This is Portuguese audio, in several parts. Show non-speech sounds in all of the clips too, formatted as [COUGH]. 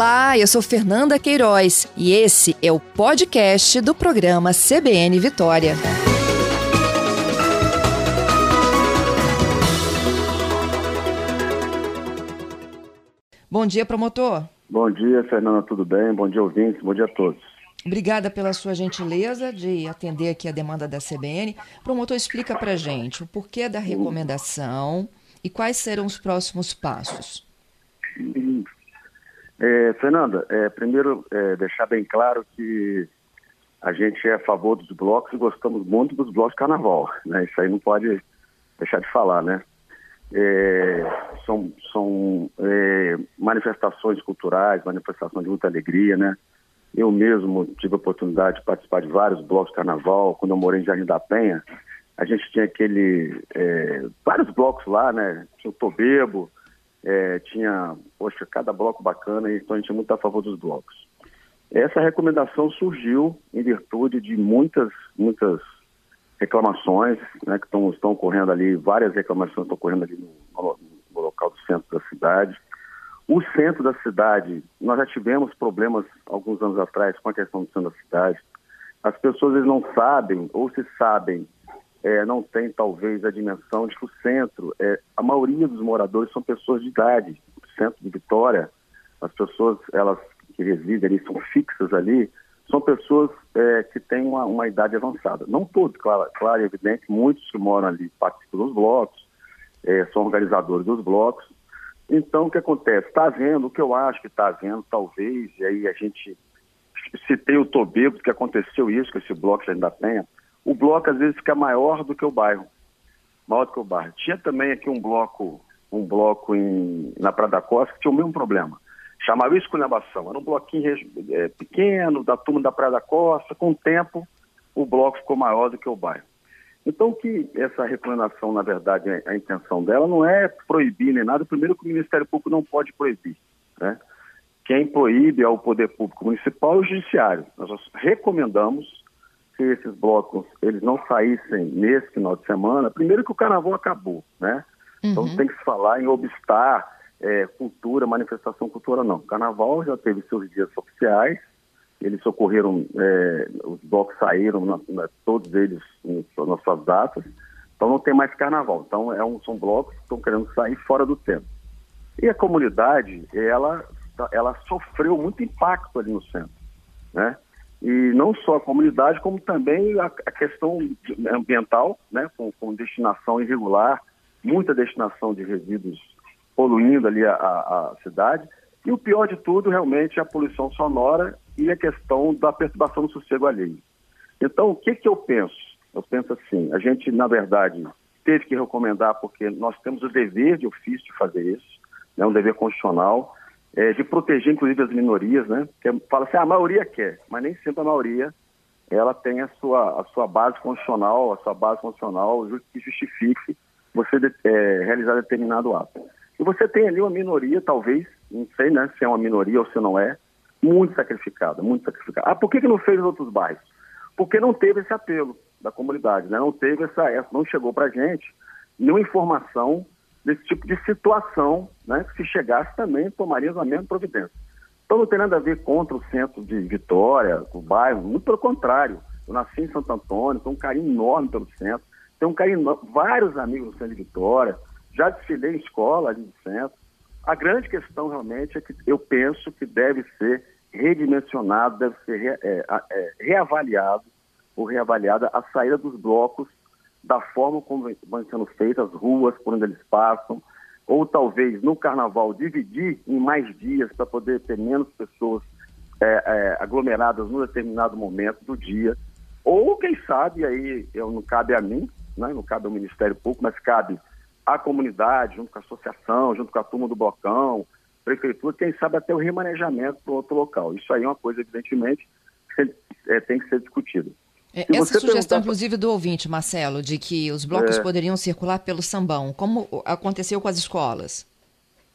Olá, eu sou Fernanda Queiroz e esse é o podcast do programa CBN Vitória. Bom dia, promotor. Bom dia, Fernanda, tudo bem? Bom dia, ouvintes, bom dia a todos. Obrigada pela sua gentileza de atender aqui a demanda da CBN. Promotor, explica para gente o porquê da recomendação e quais serão os próximos passos. É, Fernanda, é, primeiro é, deixar bem claro que a gente é a favor dos blocos e gostamos muito dos blocos de carnaval. Né? Isso aí não pode deixar de falar, né? É, são são é, manifestações culturais, manifestações de muita alegria, né? Eu mesmo tive a oportunidade de participar de vários blocos de carnaval. Quando eu morei em Jardim da Penha, a gente tinha aquele. É, vários blocos lá, né? Tinha o Tobebo, é, tinha, poxa, cada bloco bacana, então a gente é muito a favor dos blocos. Essa recomendação surgiu em virtude de muitas, muitas reclamações, né, que estão, estão ocorrendo ali, várias reclamações estão ocorrendo ali no, no local do centro da cidade. O centro da cidade, nós já tivemos problemas alguns anos atrás com a questão do centro da cidade. As pessoas eles não sabem, ou se sabem, é, não tem talvez a dimensão de que o centro, é, a maioria dos moradores são pessoas de idade. O centro de Vitória, as pessoas elas que residem ali, são fixas ali, são pessoas é, que têm uma, uma, idade avançada. Não todos, claro, claro e evidente, muitos que moram ali participam dos blocos, é, são organizadores dos blocos. Então, o que acontece? Está havendo, o que eu acho que está havendo, talvez, e aí a gente citei o Tobego, que aconteceu isso com esse bloco ainda Penha, o bloco às vezes fica maior do que o bairro, maior do que o bairro. Tinha também aqui um bloco, um bloco em, na Praia da Costa que tinha o mesmo problema. Chamava esculhambação. Era um bloquinho é, pequeno, da turma da Praia da Costa. Com o tempo, o bloco ficou maior do que o bairro. Então, que essa recomendação, na verdade, a intenção dela não é proibir nem nada. Primeiro, que o Ministério Público não pode proibir. Né? Quem proíbe é o Poder Público Municipal e o Judiciário. Nós recomendamos esses blocos eles não saíssem nesse final de semana, primeiro que o carnaval acabou, né? Então, uhum. Então tem que se falar em obstar é, cultura, manifestação cultural, não. O carnaval já teve seus dias oficiais, eles ocorreram, é, os blocos saíram, na, na, todos eles nas suas datas, então não tem mais carnaval. Então é um, são blocos que estão querendo sair fora do tempo. E a comunidade, ela, ela sofreu muito impacto ali no centro, né? E não só a comunidade, como também a, a questão ambiental, né, com, com, destinação irregular, muita destinação de resíduos poluindo ali a, a, cidade. E o pior de tudo, realmente, é a poluição sonora e a questão da perturbação do sossego alheio. Então, o que, que eu penso? Eu penso assim, a gente, na verdade, teve que recomendar, porque nós temos o dever de ofício de fazer isso, é né, um dever constitucional, é, de proteger, inclusive, as minorias, né? Que fala assim, ah, a maioria quer, mas nem sempre a maioria ela tem a sua, a sua base constitucional, a sua base constitucional que justifique você é, realizar determinado ato. E você tem ali uma minoria, talvez, não sei né, se é uma minoria ou se não é, muito sacrificada, muito sacrificada. Ah, por que, que não fez nos outros bairros? Porque não teve esse apelo da comunidade, né? não teve essa, não chegou para a gente nenhuma informação desse tipo de situação, né, que se chegasse também tomaria a mesma providência. Então não tem nada a ver contra o centro de Vitória, o bairro, muito pelo contrário. Eu nasci em Santo Antônio, tenho um carinho enorme pelo centro, tenho um carinho, vários amigos no centro de Vitória, já desfilei em escola ali no centro. A grande questão realmente é que eu penso que deve ser redimensionado, deve ser re, é, é, reavaliado ou reavaliada a saída dos blocos da forma como vão sendo feitas as ruas por onde eles passam, ou talvez no carnaval dividir em mais dias para poder ter menos pessoas é, é, aglomeradas num determinado momento do dia, ou quem sabe, aí eu, não cabe a mim, né, não cabe ao Ministério Público, mas cabe à comunidade, junto com a associação, junto com a turma do Blocão, prefeitura, quem sabe até o remanejamento para outro local. Isso aí é uma coisa, evidentemente, que [LAUGHS] é, tem que ser discutida. É, essa sugestão, inclusive, do ouvinte, Marcelo, de que os blocos é... poderiam circular pelo sambão, como aconteceu com as escolas?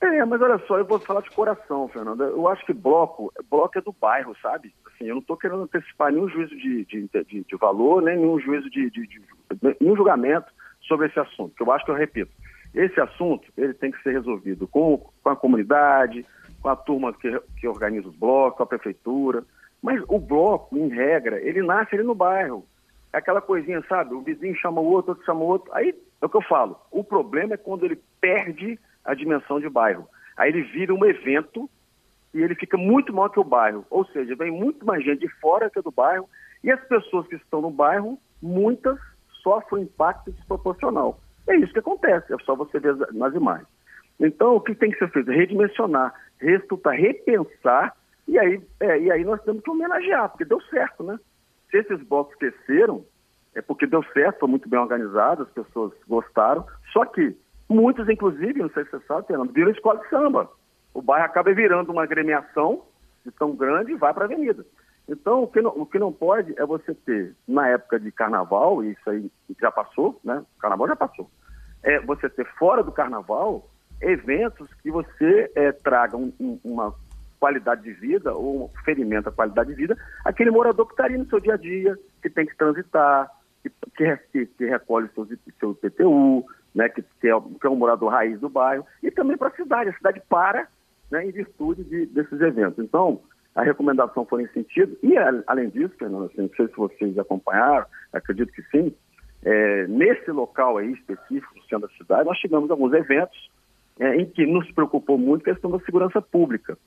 É, mas olha só, eu vou falar de coração, Fernanda. Eu acho que bloco, bloco é do bairro, sabe? Assim, eu não estou querendo antecipar nenhum juízo de, de, de, de valor, nem nenhum juízo de, de, de, nenhum julgamento sobre esse assunto, que eu acho que eu repito. esse assunto ele tem que ser resolvido com, com a comunidade, com a turma que, que organiza os blocos, com a prefeitura. Mas o bloco, em regra, ele nasce ali no bairro. É aquela coisinha, sabe? O vizinho chama o outro, outro chama o outro. Aí é o que eu falo. O problema é quando ele perde a dimensão de bairro. Aí ele vira um evento e ele fica muito maior que o bairro. Ou seja, vem muito mais gente de fora que do bairro e as pessoas que estão no bairro, muitas sofrem impacto desproporcional. É isso que acontece, é só você ver nas imagens. Então, o que tem que ser feito? Redimensionar, reestruturar, repensar, e aí, é, e aí nós temos que homenagear, porque deu certo, né? Se esses blocos cresceram, é porque deu certo, foi muito bem organizado, as pessoas gostaram, só que muitos, inclusive, não sei se você sabe, Fernando, viram escola de samba. O bairro acaba virando uma agremiação de tão grande e vai para a avenida. Então, o que, não, o que não pode é você ter, na época de carnaval, e isso aí já passou, né? O carnaval já passou. É você ter fora do carnaval eventos que você é, traga um, um, uma qualidade de vida ou ferimento à qualidade de vida aquele morador que está ali no seu dia a dia, que tem que transitar, que, que, que recolhe o seu, seu PTU, né, que, que, é, que é um morador raiz do bairro, e também para a cidade. A cidade para né, em virtude de, desses eventos. Então, a recomendação foi nesse sentido. E, além disso, Fernando, assim, não sei se vocês acompanharam, acredito que sim, é, nesse local aí específico, no centro da cidade, nós tivemos alguns eventos é, em que nos preocupou muito a questão da segurança pública.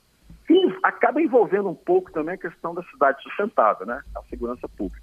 Acaba envolvendo um pouco também a questão da cidade sustentável, né? A segurança pública.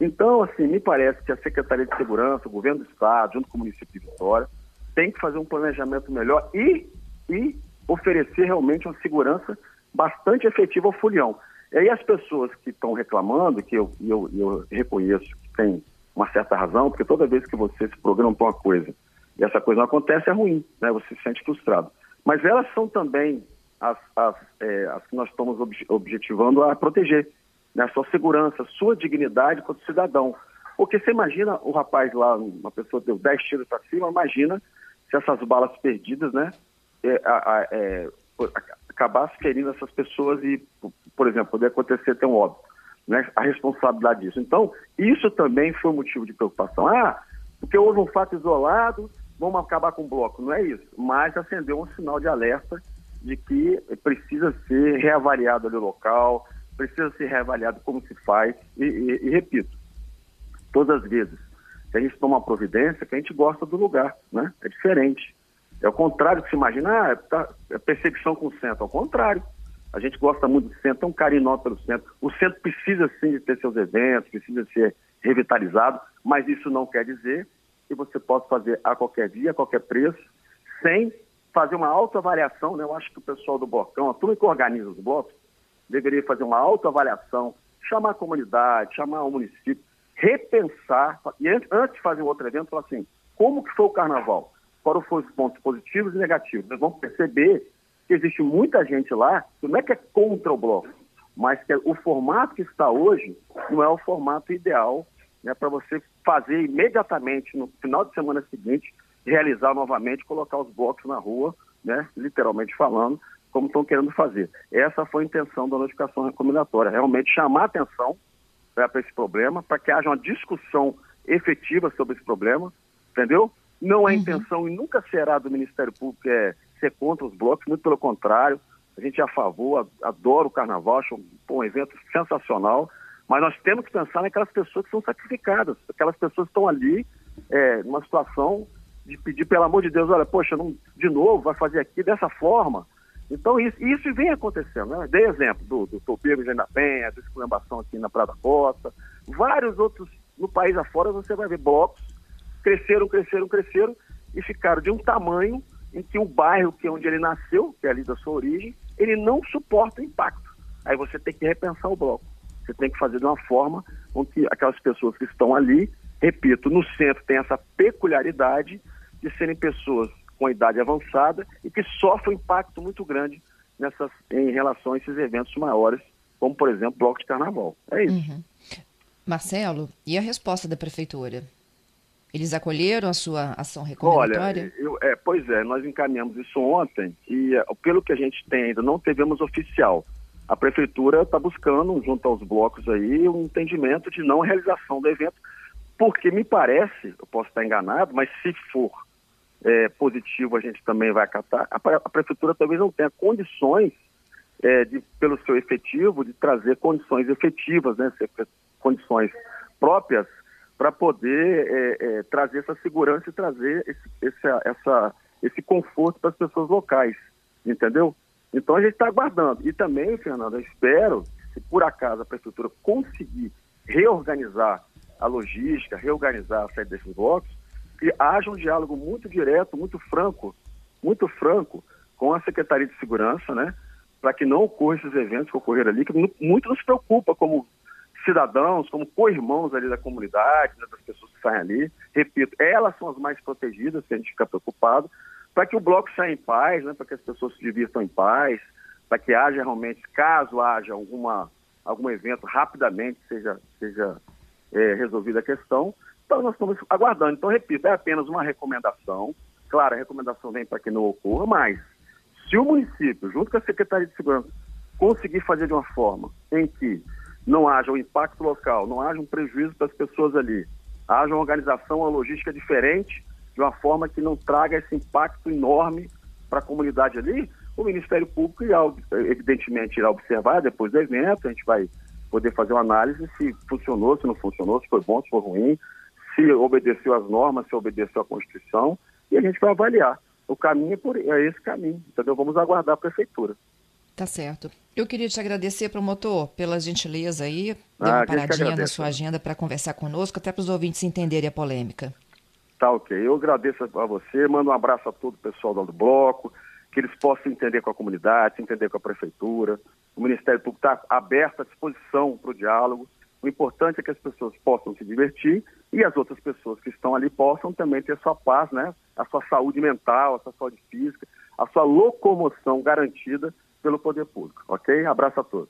Então, assim, me parece que a Secretaria de Segurança, o Governo do Estado, junto com o município de Vitória, tem que fazer um planejamento melhor e, e oferecer realmente uma segurança bastante efetiva ao folião. E aí as pessoas que estão reclamando, que eu, eu, eu reconheço que tem uma certa razão, porque toda vez que você se programa uma coisa e essa coisa não acontece, é ruim, né? você se sente frustrado. Mas elas são também as, as, é, as que nós estamos ob objetivando a proteger, né? a sua segurança, a sua dignidade como cidadão. Porque você imagina o rapaz lá, uma pessoa deu 10 tiros para cima, imagina se essas balas perdidas, né, é, a, é, acabasse ferindo essas pessoas e, por exemplo, poder acontecer ter um óbito. Né, a responsabilidade disso. Então, isso também foi motivo de preocupação. Ah, porque houve um fato isolado, vamos acabar com o bloco. Não é isso. Mas acendeu um sinal de alerta de que precisa ser reavaliado ali o local, precisa ser reavaliado como se faz. E, e, e repito, todas as vezes que a gente toma providência, que a gente gosta do lugar, né? É diferente. É o contrário que se imagina, ah, é, tá, é perseguição com o centro. Ao contrário. A gente gosta muito do centro, tem um carinho pelo centro. O centro precisa sim de ter seus eventos, precisa ser revitalizado, mas isso não quer dizer que você possa fazer a qualquer dia, a qualquer preço, sem fazer uma autoavaliação. Né? Eu acho que o pessoal do Blocão, a turma que organiza os blocos, deveria fazer uma autoavaliação, chamar a comunidade, chamar o município, repensar, e antes de fazer um outro evento, falar assim, como que foi o carnaval? Quais foram os pontos positivos e negativos? Nós vamos perceber que existe muita gente lá que não é que é contra o bloco, mas que o formato que está hoje não é o formato ideal né, para você fazer imediatamente, no final de semana seguinte, realizar novamente, colocar os blocos na rua, né, literalmente falando, como estão querendo fazer. Essa foi a intenção da notificação recomendatória, realmente chamar atenção né, para esse problema, para que haja uma discussão efetiva sobre esse problema, entendeu? Não é uhum. intenção e nunca será do Ministério Público é, ser contra os blocos, muito pelo contrário. A gente é a favor, adora o carnaval, acho um, um evento sensacional, mas nós temos que pensar naquelas pessoas que são sacrificadas, aquelas pessoas que estão ali é, numa situação de pedir, pelo amor de Deus, olha, poxa, não, de novo, vai fazer aqui dessa forma. Então, isso, isso vem acontecendo. Né? Dei exemplo do, do Topeiro de Penha, da esculhambação aqui na Praia da Costa, vários outros no país afora, você vai ver blocos cresceram, cresceram, cresceram e ficaram de um tamanho em que o bairro que é onde ele nasceu, que é ali da sua origem, ele não suporta o impacto. Aí você tem que repensar o bloco. Você tem que fazer de uma forma com que aquelas pessoas que estão ali, repito, no centro tem essa peculiaridade de serem pessoas com idade avançada e que sofrem um impacto muito grande nessas, em relação a esses eventos maiores, como por exemplo bloco de carnaval. É isso. Uhum. Marcelo, e a resposta da prefeitura? Eles acolheram a sua ação recomendatória? Olha, eu, é, pois é, nós encaminhamos isso ontem e é, pelo que a gente tem ainda não tivemos oficial. A prefeitura está buscando, junto aos blocos aí, um entendimento de não realização do evento, porque me parece, eu posso estar enganado, mas se for é, positivo a gente também vai acatar. A, a prefeitura talvez não tenha condições, é, de, pelo seu efetivo, de trazer condições efetivas, né, condições próprias para poder é, é, trazer essa segurança e trazer esse, esse, essa, esse conforto para as pessoas locais, entendeu? Então a gente está aguardando. E também, Fernando, eu espero, se por acaso a prefeitura conseguir reorganizar a logística, reorganizar a saída desses blocos, que haja um diálogo muito direto, muito franco, muito franco com a Secretaria de Segurança, né? Para que não ocorram esses eventos que ocorreram ali, que muito nos preocupa como cidadãos, como co-irmãos ali da comunidade, né, das pessoas que saem ali. Repito, elas são as mais protegidas, se a gente ficar preocupado, para que o bloco saia em paz, né, para que as pessoas se divirtam em paz, para que haja realmente, caso haja alguma, algum evento, rapidamente seja, seja é, resolvida a questão. Então, nós estamos aguardando. Então, repito, é apenas uma recomendação. Claro, a recomendação vem para que não ocorra, mas se o município, junto com a Secretaria de Segurança, conseguir fazer de uma forma em que não haja um impacto local, não haja um prejuízo para as pessoas ali, haja uma organização, uma logística diferente, de uma forma que não traga esse impacto enorme para a comunidade ali, o Ministério Público, evidentemente, irá observar depois do evento, a gente vai poder fazer uma análise se funcionou, se não funcionou, se foi bom, se foi ruim, se obedeceu às normas, se obedeceu à Constituição, e a gente vai avaliar. O caminho é, por, é esse caminho, entendeu? Vamos aguardar a prefeitura. Tá certo. Eu queria te agradecer, promotor, pela gentileza aí, deu ah, uma paradinha na sua agenda para conversar conosco, até para os ouvintes entenderem a polêmica. Tá ok. Eu agradeço a você, mando um abraço a todo o pessoal do bloco, que eles possam entender com a comunidade, entender com a prefeitura. O Ministério Público está aberto à disposição para o diálogo. O importante é que as pessoas possam se divertir e as outras pessoas que estão ali possam também ter a sua paz, né? a sua saúde mental, a sua saúde física, a sua locomoção garantida pelo poder público. Ok? Abraço a todos.